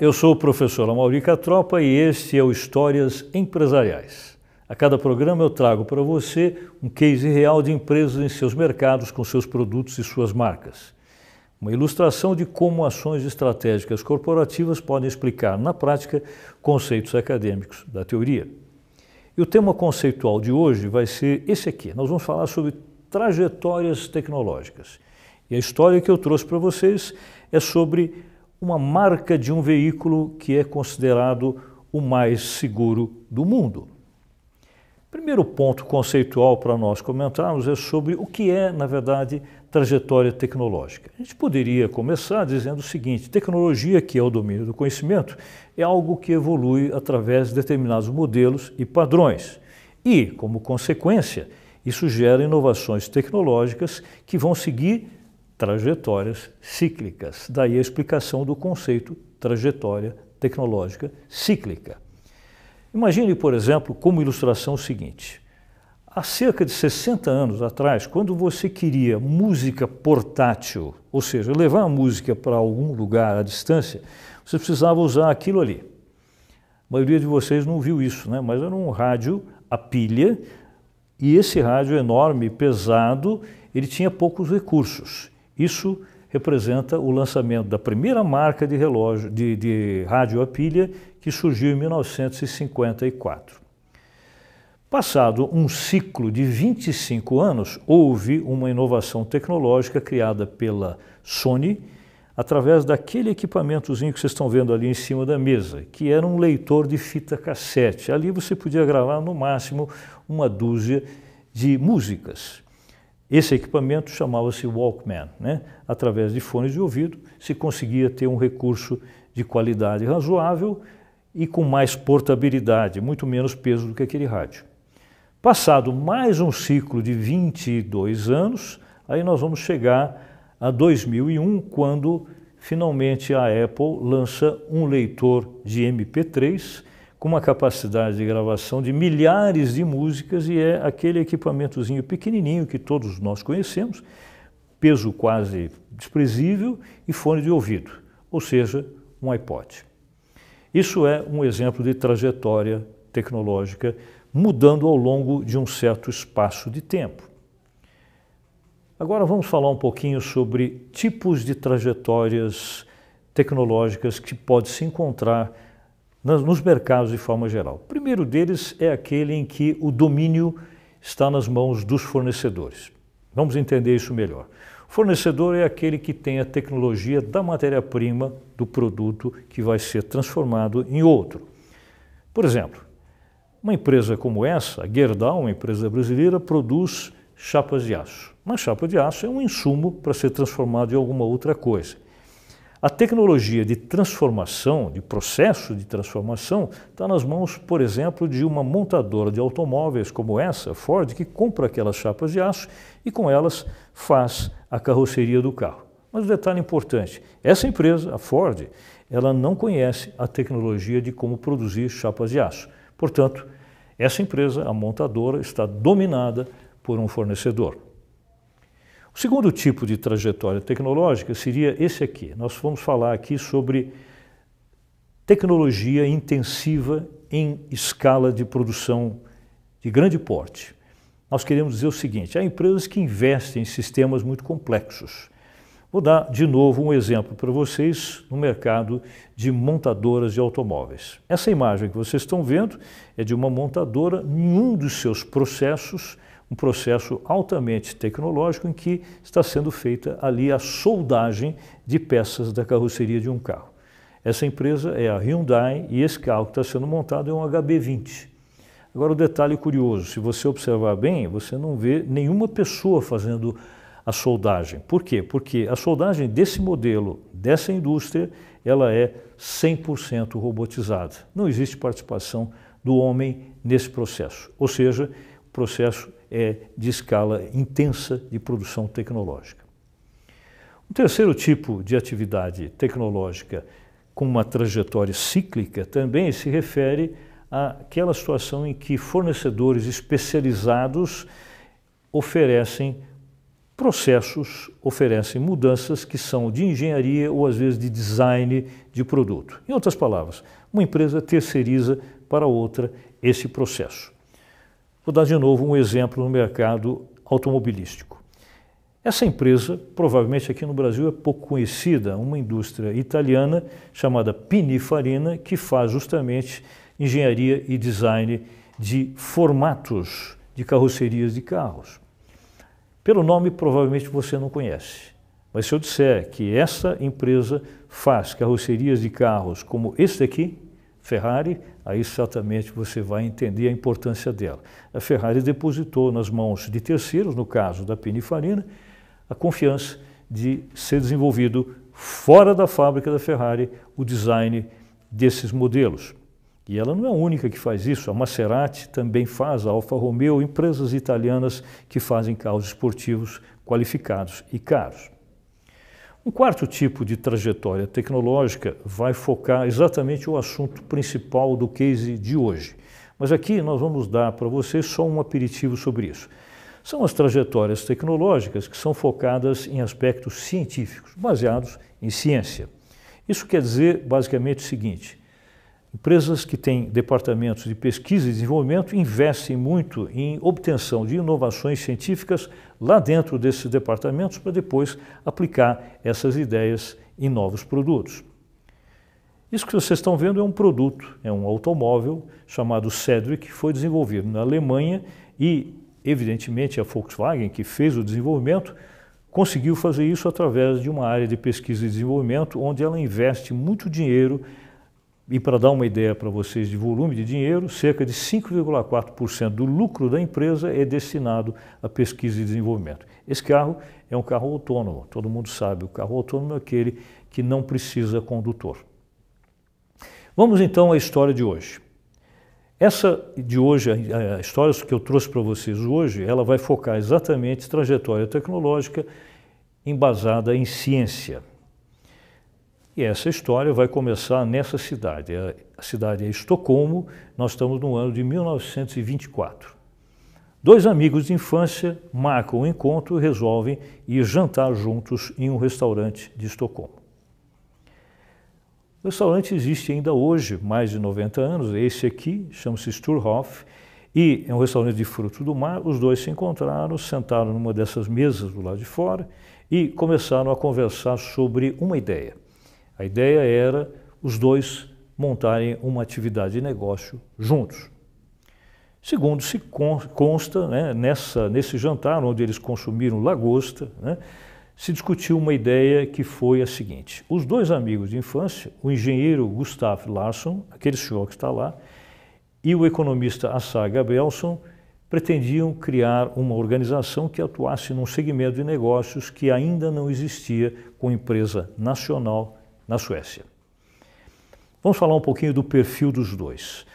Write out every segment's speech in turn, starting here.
Eu sou o professor Amaury Catropa e este é o Histórias Empresariais. A cada programa eu trago para você um case real de empresas em seus mercados com seus produtos e suas marcas. Uma ilustração de como ações estratégicas corporativas podem explicar na prática conceitos acadêmicos da teoria. E o tema conceitual de hoje vai ser esse aqui. Nós vamos falar sobre trajetórias tecnológicas. E a história que eu trouxe para vocês é sobre uma marca de um veículo que é considerado o mais seguro do mundo. Primeiro ponto conceitual para nós comentarmos é sobre o que é, na verdade, trajetória tecnológica. A gente poderia começar dizendo o seguinte: tecnologia, que é o domínio do conhecimento, é algo que evolui através de determinados modelos e padrões. E, como consequência, isso gera inovações tecnológicas que vão seguir trajetórias cíclicas. Daí a explicação do conceito trajetória tecnológica cíclica. Imagine, por exemplo, como ilustração o seguinte. Há cerca de 60 anos atrás, quando você queria música portátil, ou seja, levar a música para algum lugar à distância, você precisava usar aquilo ali. A maioria de vocês não viu isso, né? mas era um rádio a pilha, e esse rádio enorme, pesado, ele tinha poucos recursos. Isso representa o lançamento da primeira marca de relógio de, de rádio a pilha que surgiu em 1954. Passado um ciclo de 25 anos, houve uma inovação tecnológica criada pela Sony através daquele equipamentozinho que vocês estão vendo ali em cima da mesa, que era um leitor de fita cassete. Ali você podia gravar no máximo uma dúzia de músicas. Esse equipamento chamava-se Walkman. Né? Através de fones de ouvido, se conseguia ter um recurso de qualidade razoável e com mais portabilidade, muito menos peso do que aquele rádio. Passado mais um ciclo de 22 anos, aí nós vamos chegar a 2001, quando finalmente a Apple lança um leitor de MP3 com uma capacidade de gravação de milhares de músicas e é aquele equipamentozinho pequenininho que todos nós conhecemos, peso quase desprezível e fone de ouvido, ou seja, um iPod. Isso é um exemplo de trajetória tecnológica mudando ao longo de um certo espaço de tempo. Agora vamos falar um pouquinho sobre tipos de trajetórias tecnológicas que pode se encontrar nos mercados de forma geral. O primeiro deles é aquele em que o domínio está nas mãos dos fornecedores. Vamos entender isso melhor. O fornecedor é aquele que tem a tecnologia da matéria-prima do produto que vai ser transformado em outro. Por exemplo, uma empresa como essa, a Gerdau, uma empresa brasileira, produz chapas de aço. Uma chapa de aço é um insumo para ser transformado em alguma outra coisa. A tecnologia de transformação, de processo de transformação, está nas mãos, por exemplo, de uma montadora de automóveis como essa, Ford, que compra aquelas chapas de aço e com elas faz a carroceria do carro. Mas um detalhe importante, essa empresa, a Ford, ela não conhece a tecnologia de como produzir chapas de aço. Portanto, essa empresa, a montadora, está dominada por um fornecedor. O segundo tipo de trajetória tecnológica seria esse aqui. Nós vamos falar aqui sobre tecnologia intensiva em escala de produção de grande porte. Nós queremos dizer o seguinte: há empresas que investem em sistemas muito complexos. Vou dar de novo um exemplo para vocês no mercado de montadoras de automóveis. Essa imagem que vocês estão vendo é de uma montadora em um dos seus processos um processo altamente tecnológico em que está sendo feita ali a soldagem de peças da carroceria de um carro. Essa empresa é a Hyundai e esse carro que está sendo montado é um HB20. Agora o detalhe curioso, se você observar bem, você não vê nenhuma pessoa fazendo a soldagem. Por quê? Porque a soldagem desse modelo, dessa indústria, ela é 100% robotizada. Não existe participação do homem nesse processo. Ou seja, o processo é de escala intensa de produção tecnológica. Um terceiro tipo de atividade tecnológica com uma trajetória cíclica também se refere àquela situação em que fornecedores especializados oferecem processos oferecem mudanças que são de engenharia ou às vezes de design de produto. Em outras palavras, uma empresa terceiriza para outra esse processo. Vou dar de novo um exemplo no mercado automobilístico. Essa empresa, provavelmente aqui no Brasil é pouco conhecida, uma indústria italiana chamada Pininfarina, que faz justamente engenharia e design de formatos de carrocerias de carros. Pelo nome, provavelmente você não conhece. Mas se eu disser que essa empresa faz carrocerias de carros como este aqui, Ferrari, aí certamente você vai entender a importância dela. A Ferrari depositou nas mãos de terceiros, no caso da Pininfarina, a confiança de ser desenvolvido fora da fábrica da Ferrari o design desses modelos. E ela não é a única que faz isso, a Maserati também faz, a Alfa Romeo, empresas italianas que fazem carros esportivos qualificados e caros. Um quarto tipo de trajetória tecnológica vai focar exatamente o assunto principal do case de hoje. Mas aqui nós vamos dar para vocês só um aperitivo sobre isso. São as trajetórias tecnológicas que são focadas em aspectos científicos, baseados em ciência. Isso quer dizer basicamente o seguinte: Empresas que têm departamentos de pesquisa e desenvolvimento investem muito em obtenção de inovações científicas lá dentro desses departamentos para depois aplicar essas ideias em novos produtos. Isso que vocês estão vendo é um produto, é um automóvel chamado Cedric, que foi desenvolvido na Alemanha e, evidentemente, a Volkswagen, que fez o desenvolvimento, conseguiu fazer isso através de uma área de pesquisa e desenvolvimento onde ela investe muito dinheiro e para dar uma ideia para vocês de volume de dinheiro, cerca de 5,4% do lucro da empresa é destinado à pesquisa e desenvolvimento. Esse carro é um carro autônomo, todo mundo sabe, o carro autônomo é aquele que não precisa condutor. Vamos então à história de hoje. Essa de hoje, a história que eu trouxe para vocês hoje, ela vai focar exatamente trajetória tecnológica embasada em ciência. E essa história vai começar nessa cidade. A cidade é Estocolmo, nós estamos no ano de 1924. Dois amigos de infância marcam o um encontro e resolvem ir jantar juntos em um restaurante de Estocolmo. O restaurante existe ainda hoje, mais de 90 anos. Esse aqui chama-se Sturhof e é um restaurante de frutos do mar. Os dois se encontraram, sentaram numa dessas mesas do lado de fora e começaram a conversar sobre uma ideia. A ideia era os dois montarem uma atividade de negócio juntos. Segundo se consta, né, nessa, nesse jantar, onde eles consumiram lagosta, né, se discutiu uma ideia que foi a seguinte: os dois amigos de infância, o engenheiro Gustav Larsson, aquele senhor que está lá, e o economista Assar Gabrielson, pretendiam criar uma organização que atuasse num segmento de negócios que ainda não existia com empresa nacional na Suécia. Vamos falar um pouquinho do perfil dos dois.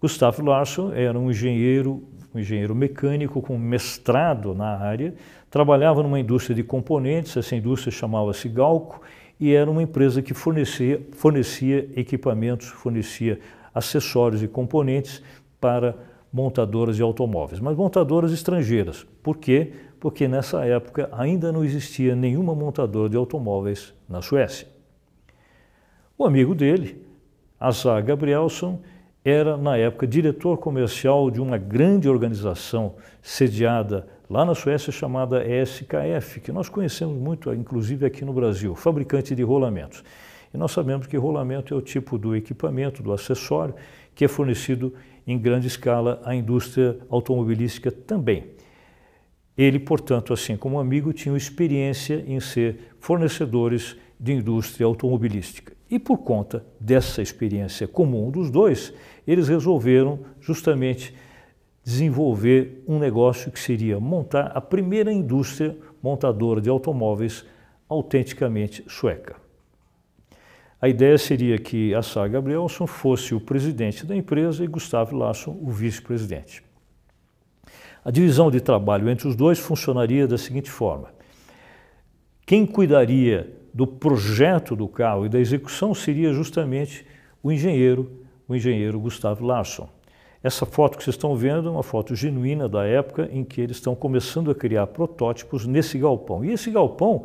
Gustavo Larsson era um engenheiro, um engenheiro mecânico com mestrado na área, trabalhava numa indústria de componentes, essa indústria chamava-se Galco, e era uma empresa que fornecia, fornecia equipamentos, fornecia acessórios e componentes para montadoras de automóveis, mas montadoras estrangeiras. Por quê? Porque nessa época ainda não existia nenhuma montadora de automóveis na Suécia. O amigo dele, Azar Gabrielson, era, na época, diretor comercial de uma grande organização sediada lá na Suécia chamada SKF, que nós conhecemos muito, inclusive aqui no Brasil, fabricante de rolamentos. E nós sabemos que rolamento é o tipo do equipamento, do acessório, que é fornecido em grande escala à indústria automobilística também. Ele, portanto, assim como amigo, tinha experiência em ser fornecedores de indústria automobilística. E por conta dessa experiência comum dos dois, eles resolveram justamente desenvolver um negócio que seria montar a primeira indústria montadora de automóveis autenticamente sueca. A ideia seria que Assar Gabrielson fosse o presidente da empresa e Gustavo Larsson o vice-presidente. A divisão de trabalho entre os dois funcionaria da seguinte forma: quem cuidaria do projeto do carro e da execução seria justamente o engenheiro, o engenheiro Gustavo Larsson. Essa foto que vocês estão vendo é uma foto genuína da época em que eles estão começando a criar protótipos nesse galpão. E esse galpão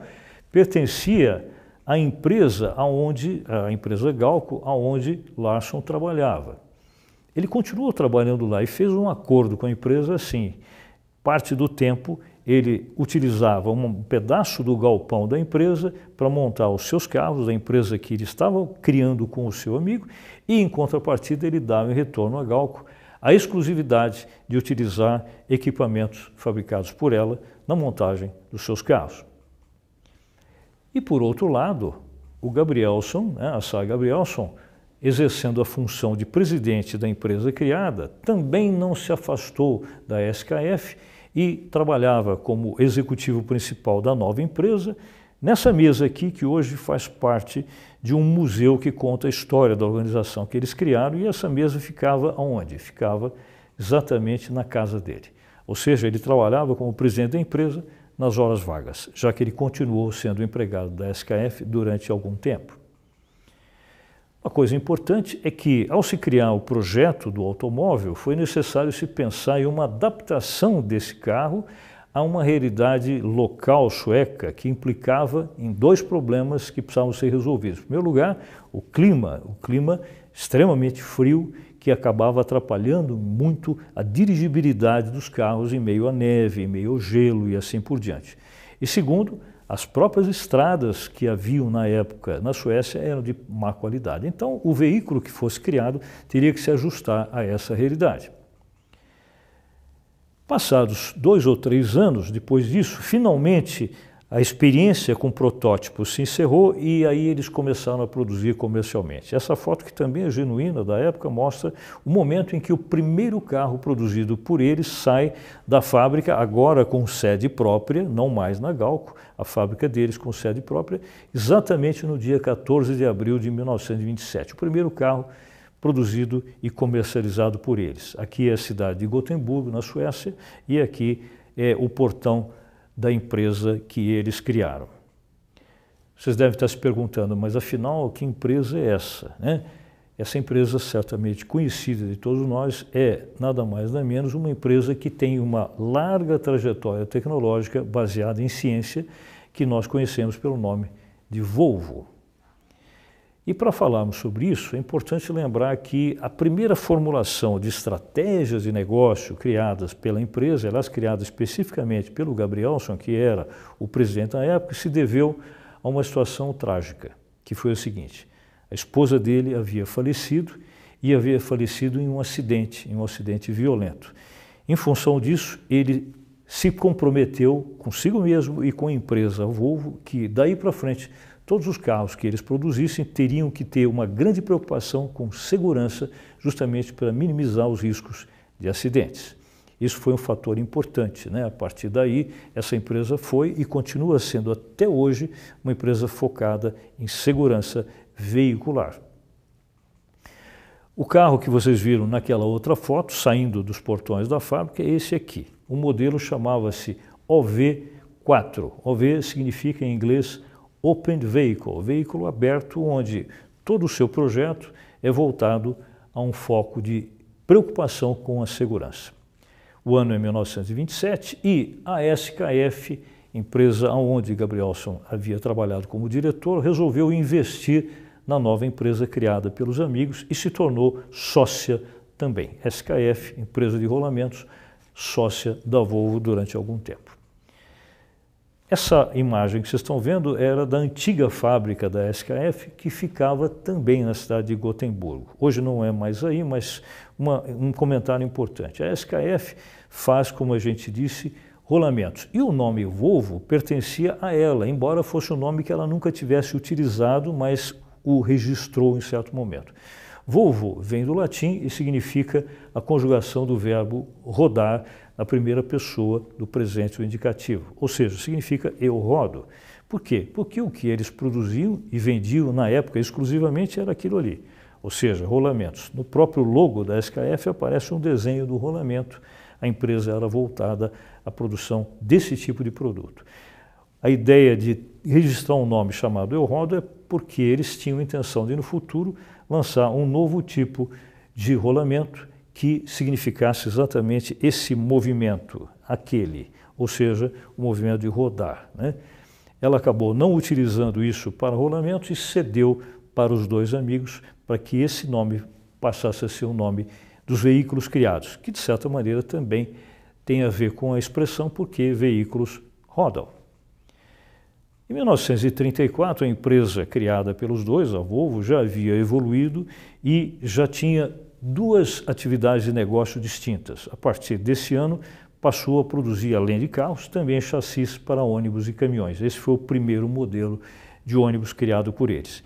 pertencia à empresa aonde a empresa Galco, aonde Larson trabalhava. Ele continuou trabalhando lá e fez um acordo com a empresa assim. Parte do tempo ele utilizava um pedaço do galpão da empresa para montar os seus carros, da empresa que ele estava criando com o seu amigo, e em contrapartida ele dava em retorno a Galco a exclusividade de utilizar equipamentos fabricados por ela na montagem dos seus carros. E por outro lado, o Gabrielson, né, a Sá Gabrielson, exercendo a função de presidente da empresa criada, também não se afastou da SKF e trabalhava como executivo principal da nova empresa, nessa mesa aqui, que hoje faz parte de um museu que conta a história da organização que eles criaram, e essa mesa ficava onde? Ficava exatamente na casa dele. Ou seja, ele trabalhava como presidente da empresa nas horas vagas, já que ele continuou sendo empregado da SKF durante algum tempo. Uma coisa importante é que, ao se criar o projeto do automóvel, foi necessário se pensar em uma adaptação desse carro a uma realidade local sueca que implicava em dois problemas que precisavam ser resolvidos. Em primeiro lugar, o clima, o clima extremamente frio que acabava atrapalhando muito a dirigibilidade dos carros em meio à neve, em meio ao gelo e assim por diante. E segundo, as próprias estradas que haviam na época na Suécia eram de má qualidade. Então, o veículo que fosse criado teria que se ajustar a essa realidade. Passados dois ou três anos depois disso, finalmente a experiência com protótipos se encerrou e aí eles começaram a produzir comercialmente. Essa foto, que também é genuína da época, mostra o momento em que o primeiro carro produzido por eles sai da fábrica, agora com sede própria, não mais na Galco, a fábrica deles com sede própria, exatamente no dia 14 de abril de 1927. O primeiro carro produzido e comercializado por eles. Aqui é a cidade de Gotemburgo, na Suécia, e aqui é o portão da empresa que eles criaram. Vocês devem estar se perguntando, mas afinal, que empresa é essa? Né? Essa empresa, certamente conhecida de todos nós, é nada mais nada menos uma empresa que tem uma larga trajetória tecnológica baseada em ciência, que nós conhecemos pelo nome de Volvo. E para falarmos sobre isso, é importante lembrar que a primeira formulação de estratégias de negócio criadas pela empresa, elas criadas especificamente pelo Gabrielson, que era o presidente na época, se deveu a uma situação trágica, que foi o seguinte: a esposa dele havia falecido e havia falecido em um acidente, em um acidente violento. Em função disso, ele se comprometeu consigo mesmo e com a empresa Volvo que daí para frente todos os carros que eles produzissem teriam que ter uma grande preocupação com segurança, justamente para minimizar os riscos de acidentes. Isso foi um fator importante. Né? A partir daí, essa empresa foi e continua sendo até hoje uma empresa focada em segurança veicular. O carro que vocês viram naquela outra foto, saindo dos portões da fábrica, é esse aqui. O modelo chamava-se OV4. OV significa em inglês Open Vehicle, veículo aberto onde todo o seu projeto é voltado a um foco de preocupação com a segurança. O ano é 1927 e a SKF, empresa onde Gabrielson havia trabalhado como diretor, resolveu investir na nova empresa criada pelos amigos e se tornou sócia também. SKF, empresa de rolamentos, sócia da Volvo durante algum tempo. Essa imagem que vocês estão vendo era da antiga fábrica da SKF, que ficava também na cidade de Gotemburgo. Hoje não é mais aí, mas uma, um comentário importante. A SKF faz, como a gente disse, rolamentos. E o nome Volvo pertencia a ela, embora fosse um nome que ela nunca tivesse utilizado, mas o registrou em certo momento. Volvo vem do latim e significa a conjugação do verbo rodar na primeira pessoa do presente o indicativo, ou seja, significa eu rodo. Por quê? Porque o que eles produziam e vendiam na época exclusivamente era aquilo ali, ou seja, rolamentos. No próprio logo da SKF aparece um desenho do rolamento. A empresa era voltada à produção desse tipo de produto. A ideia de registrar um nome chamado Eu Rodo é porque eles tinham intenção de, no futuro, lançar um novo tipo de rolamento que significasse exatamente esse movimento, aquele, ou seja, o movimento de rodar. Né? Ela acabou não utilizando isso para rolamento e cedeu para os dois amigos para que esse nome passasse a ser o nome dos veículos criados, que de certa maneira também tem a ver com a expressão porque veículos rodam. Em 1934, a empresa criada pelos dois, a Volvo, já havia evoluído e já tinha duas atividades de negócio distintas. A partir desse ano, passou a produzir, além de carros, também chassis para ônibus e caminhões. Esse foi o primeiro modelo de ônibus criado por eles.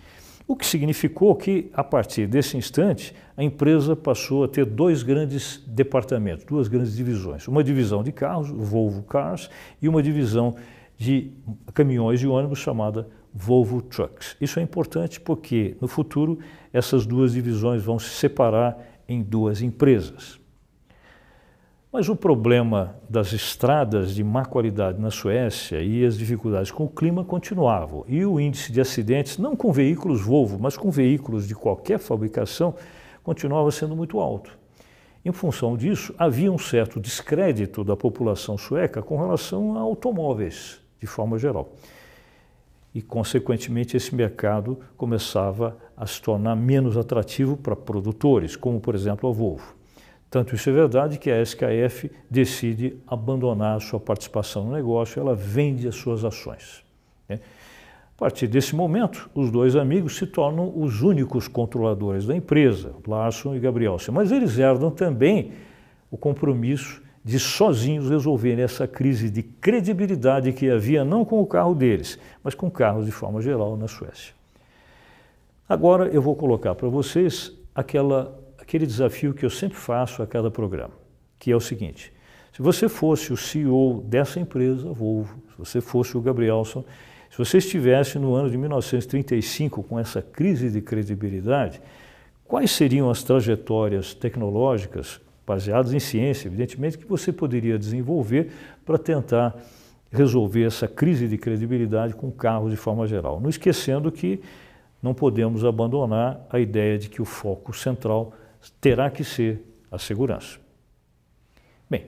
O que significou que, a partir desse instante, a empresa passou a ter dois grandes departamentos, duas grandes divisões. Uma divisão de carros, Volvo Cars, e uma divisão de caminhões e ônibus chamada Volvo Trucks. Isso é importante porque no futuro essas duas divisões vão se separar em duas empresas. Mas o problema das estradas de má qualidade na Suécia e as dificuldades com o clima continuavam. E o índice de acidentes, não com veículos Volvo, mas com veículos de qualquer fabricação, continuava sendo muito alto. Em função disso, havia um certo descrédito da população sueca com relação a automóveis de forma geral. E, consequentemente, esse mercado começava a se tornar menos atrativo para produtores, como, por exemplo, a Volvo. Tanto isso é verdade que a SKF decide abandonar a sua participação no negócio, ela vende as suas ações. Né? A partir desse momento, os dois amigos se tornam os únicos controladores da empresa, Larson e Gabrielsen. Mas eles herdam também o compromisso de sozinhos resolverem essa crise de credibilidade que havia não com o carro deles, mas com carros de forma geral na Suécia. Agora eu vou colocar para vocês aquela, aquele desafio que eu sempre faço a cada programa, que é o seguinte: se você fosse o CEO dessa empresa, Volvo, se você fosse o Gabrielson, se você estivesse no ano de 1935 com essa crise de credibilidade, quais seriam as trajetórias tecnológicas baseados em ciência, evidentemente, que você poderia desenvolver para tentar resolver essa crise de credibilidade com carros de forma geral. Não esquecendo que não podemos abandonar a ideia de que o foco central terá que ser a segurança. Bem,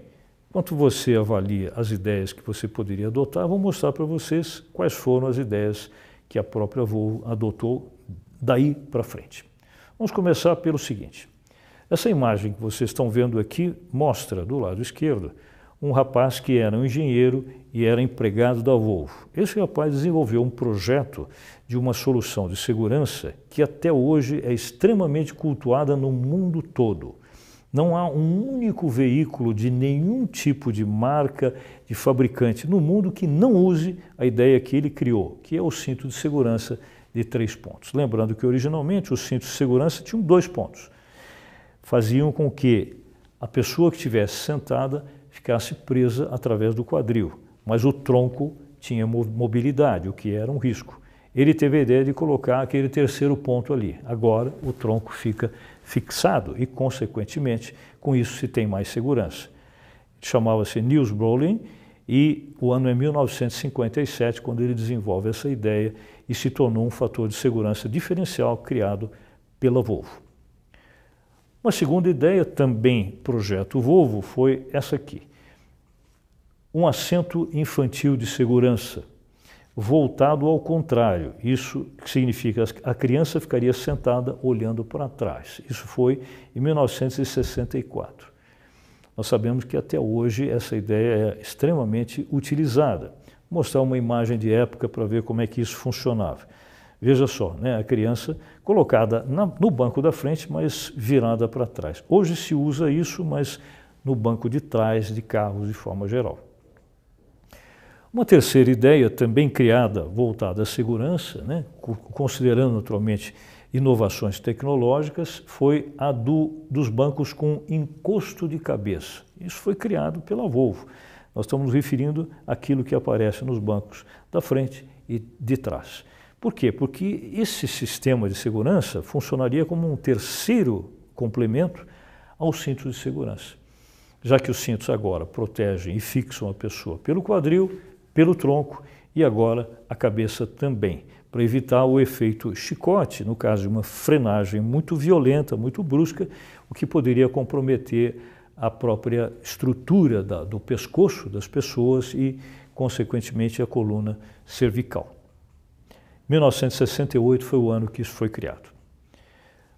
enquanto você avalia as ideias que você poderia adotar, vou mostrar para vocês quais foram as ideias que a própria Volvo adotou daí para frente. Vamos começar pelo seguinte. Essa imagem que vocês estão vendo aqui mostra, do lado esquerdo, um rapaz que era um engenheiro e era empregado da Volvo. Esse rapaz desenvolveu um projeto de uma solução de segurança que até hoje é extremamente cultuada no mundo todo. Não há um único veículo de nenhum tipo de marca, de fabricante no mundo que não use a ideia que ele criou, que é o cinto de segurança de três pontos. Lembrando que originalmente os cintos de segurança tinham dois pontos faziam com que a pessoa que estivesse sentada ficasse presa através do quadril, mas o tronco tinha mobilidade, o que era um risco. Ele teve a ideia de colocar aquele terceiro ponto ali. Agora o tronco fica fixado e, consequentemente, com isso se tem mais segurança. Chamava-se Niels Brolin e o ano é 1957 quando ele desenvolve essa ideia e se tornou um fator de segurança diferencial criado pela Volvo. Uma segunda ideia, também projeto Volvo, foi essa aqui. Um assento infantil de segurança, voltado ao contrário. Isso significa que a criança ficaria sentada olhando para trás. Isso foi em 1964. Nós sabemos que até hoje essa ideia é extremamente utilizada. Vou mostrar uma imagem de época para ver como é que isso funcionava. Veja só, né, a criança colocada na, no banco da frente, mas virada para trás. Hoje se usa isso, mas no banco de trás de carros de forma geral. Uma terceira ideia, também criada, voltada à segurança, né, considerando naturalmente inovações tecnológicas, foi a do, dos bancos com encosto de cabeça. Isso foi criado pela Volvo. Nós estamos referindo àquilo que aparece nos bancos da frente e de trás. Por quê? Porque esse sistema de segurança funcionaria como um terceiro complemento aos cintos de segurança. Já que os cintos agora protegem e fixam a pessoa pelo quadril, pelo tronco e agora a cabeça também, para evitar o efeito chicote, no caso de uma frenagem muito violenta, muito brusca, o que poderia comprometer a própria estrutura da, do pescoço das pessoas e, consequentemente, a coluna cervical. 1968 foi o ano que isso foi criado.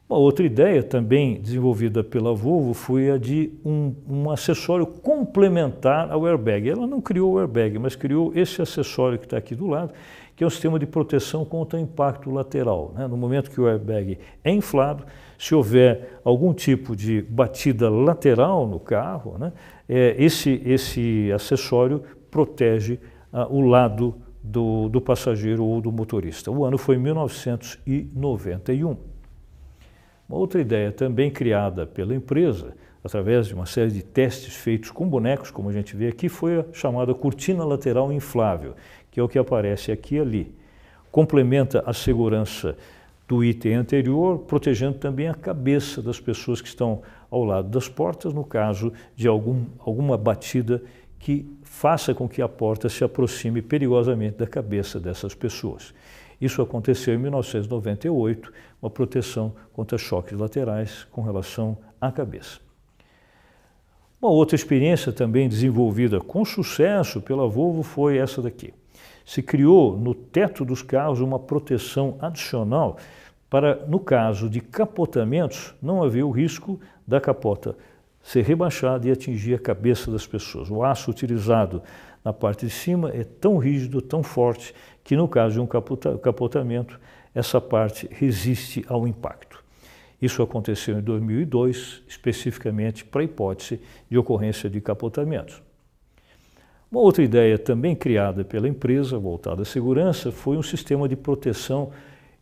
Uma outra ideia também desenvolvida pela Volvo foi a de um, um, acessório complementar ao airbag. Ela não criou o airbag, mas criou esse acessório que está aqui do lado, que é um sistema de proteção contra impacto lateral. Né? No momento que o airbag é inflado, se houver algum tipo de batida lateral no carro, né? é, esse, esse acessório protege ah, o lado do, do passageiro ou do motorista. O ano foi 1991. Uma outra ideia também criada pela empresa, através de uma série de testes feitos com bonecos, como a gente vê aqui, foi a chamada cortina lateral inflável, que é o que aparece aqui e ali. Complementa a segurança do item anterior, protegendo também a cabeça das pessoas que estão ao lado das portas, no caso de algum, alguma batida que faça com que a porta se aproxime perigosamente da cabeça dessas pessoas. Isso aconteceu em 1998, uma proteção contra choques laterais com relação à cabeça. Uma outra experiência também desenvolvida com sucesso pela Volvo foi essa daqui. Se criou no teto dos carros uma proteção adicional para, no caso de capotamentos, não haver o risco da capota ser rebaixada e atingir a cabeça das pessoas. O aço utilizado na parte de cima é tão rígido, tão forte, que no caso de um capotamento, essa parte resiste ao impacto. Isso aconteceu em 2002, especificamente para a hipótese de ocorrência de capotamentos. Uma outra ideia também criada pela empresa, voltada à segurança, foi um sistema de proteção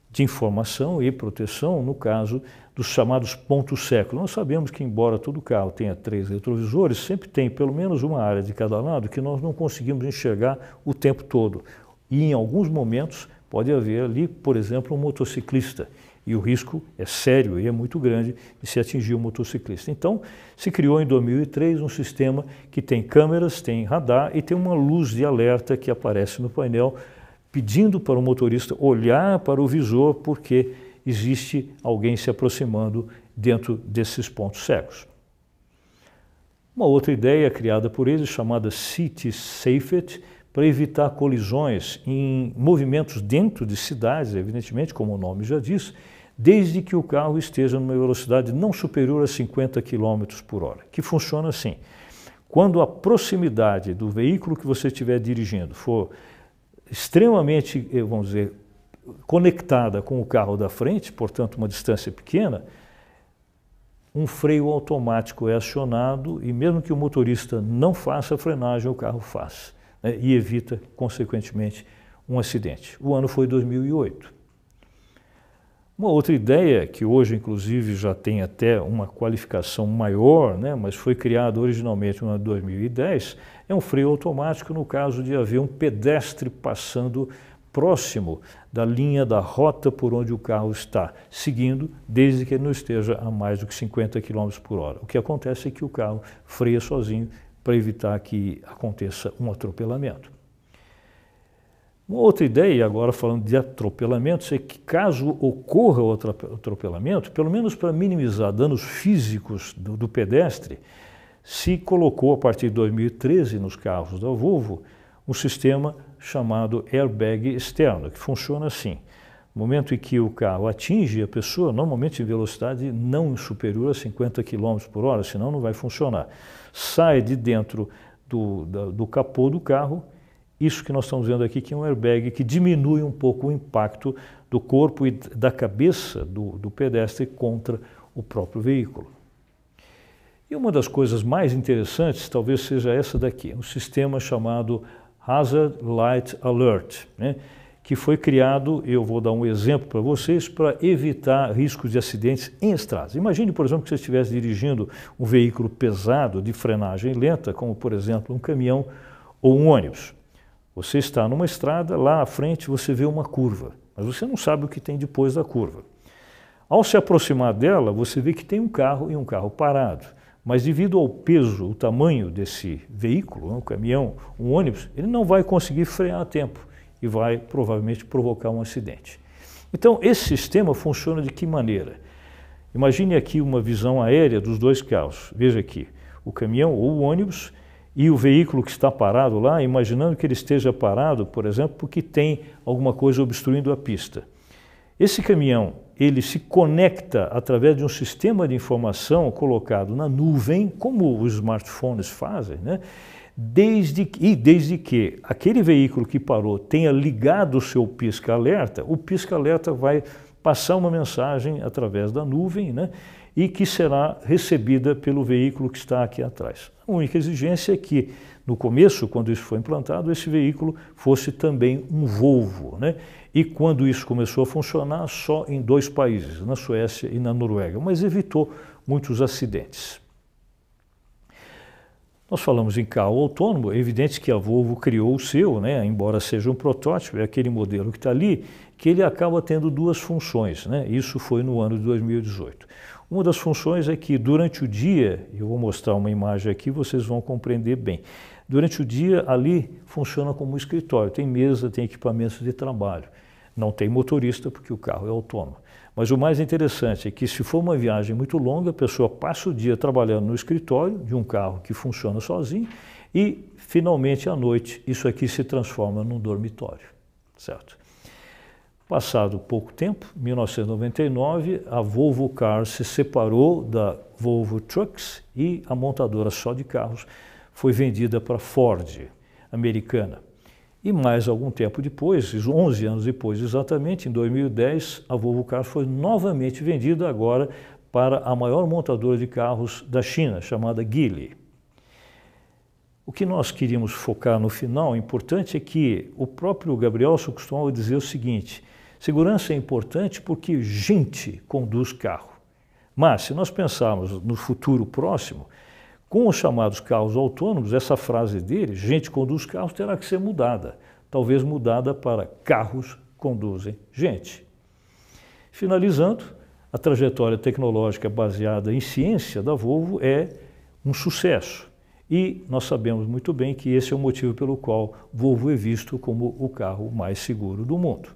de informação e proteção no caso dos chamados pontos cegos. Nós sabemos que, embora todo carro tenha três retrovisores, sempre tem pelo menos uma área de cada lado que nós não conseguimos enxergar o tempo todo. E em alguns momentos pode haver ali, por exemplo, um motociclista. E o risco é sério e é muito grande de se atingir o um motociclista. Então, se criou em 2003 um sistema que tem câmeras, tem radar e tem uma luz de alerta que aparece no painel pedindo para o motorista olhar para o visor porque existe alguém se aproximando dentro desses pontos cegos. Uma outra ideia criada por eles, chamada City Safety, para evitar colisões em movimentos dentro de cidades, evidentemente, como o nome já diz, desde que o carro esteja numa velocidade não superior a 50 km por hora, que funciona assim. Quando a proximidade do veículo que você estiver dirigindo for extremamente, eh, vamos dizer, conectada com o carro da frente, portanto uma distância pequena, um freio automático é acionado e mesmo que o motorista não faça a frenagem, o carro faz né, e evita, consequentemente, um acidente. O ano foi 2008. Uma outra ideia, que hoje inclusive já tem até uma qualificação maior, né, mas foi criada originalmente no ano 2010, é um freio automático no caso de haver um pedestre passando próximo da linha da rota por onde o carro está, seguindo, desde que ele não esteja a mais do que 50 km por hora. O que acontece é que o carro freia sozinho para evitar que aconteça um atropelamento. Uma outra ideia, agora falando de atropelamentos, é que caso ocorra o atropelamento, pelo menos para minimizar danos físicos do, do, pedestre, se colocou a partir de 2013 nos carros da Volvo um sistema chamado airbag externo, que funciona assim. No momento em que o carro atinge a pessoa, normalmente em velocidade não superior a 50 km por hora, senão não vai funcionar. Sai de dentro do, do, do capô do carro isso que nós estamos vendo aqui, que é um airbag que diminui um pouco o impacto do corpo e da cabeça do, do pedestre contra o próprio veículo. E uma das coisas mais interessantes talvez seja essa daqui, um sistema chamado Hazard Light Alert, né, que foi criado, eu vou dar um exemplo para vocês, para evitar riscos de acidentes em estradas. Imagine, por exemplo, que você estivesse dirigindo um veículo pesado de frenagem lenta, como por exemplo um caminhão ou um ônibus. Você está numa estrada, lá à frente você vê uma curva, mas você não sabe o que tem depois da curva. Ao se aproximar dela, você vê que tem um carro e um carro parado. Mas devido ao peso, o tamanho desse veículo, um caminhão, um ônibus, ele não vai conseguir frear a tempo. e vai provavelmente provocar um acidente. Então, esse sistema funciona de que maneira? Imagine aqui uma visão aérea dos dois carros. Veja aqui, o caminhão ou o ônibus e o veículo que está parado lá, imaginando que ele esteja parado, por exemplo, porque tem alguma coisa obstruindo a pista. Esse caminhão, ele se conecta através de um sistema de informação colocado na nuvem, como os smartphones fazem, né? Desde, e desde que aquele veículo que parou tenha ligado o seu pisca-alerta, o pisca-alerta vai passar uma mensagem através da nuvem né, e que será recebida pelo veículo que está aqui atrás. A única exigência é que, no começo, quando isso foi implantado, esse veículo fosse também um Volvo. Né? E quando isso começou a funcionar, só em dois países, na Suécia e na Noruega, mas evitou muitos acidentes. Nós falamos em carro autônomo, é evidente que a Volvo criou o seu, né? embora seja um protótipo, é aquele modelo que está ali, que ele acaba tendo duas funções. Né? Isso foi no ano de 2018. Uma das funções é que durante o dia, eu vou mostrar uma imagem aqui, vocês vão compreender bem. Durante o dia, ali funciona como um escritório, tem mesa, tem equipamentos de trabalho. Não tem motorista porque o carro é autônomo. Mas o mais interessante é que se for uma viagem muito longa, a pessoa passa o dia trabalhando no escritório de um carro que funciona sozinho e finalmente à noite isso aqui se transforma num dormitório, certo? Passado pouco tempo, 1999, a Volvo Cars se separou da Volvo Trucks e a montadora só de carros foi vendida para Ford, americana. E mais algum tempo depois, 11 anos depois exatamente, em 2010, a Volvo Cars foi novamente vendida agora para a maior montadora de carros da China, chamada Geely. O que nós queríamos focar no final, importante, é que o próprio Gabriel costumava dizer o seguinte, segurança é importante porque gente conduz carro. Mas, se nós pensarmos no futuro próximo, com os chamados carros autônomos, essa frase dele, gente conduz carros, terá que ser mudada. Talvez mudada para carros conduzem gente. Finalizando, a trajetória tecnológica baseada em ciência da Volvo é um sucesso. E nós sabemos muito bem que esse é o motivo pelo qual Volvo é visto como o carro mais seguro do mundo.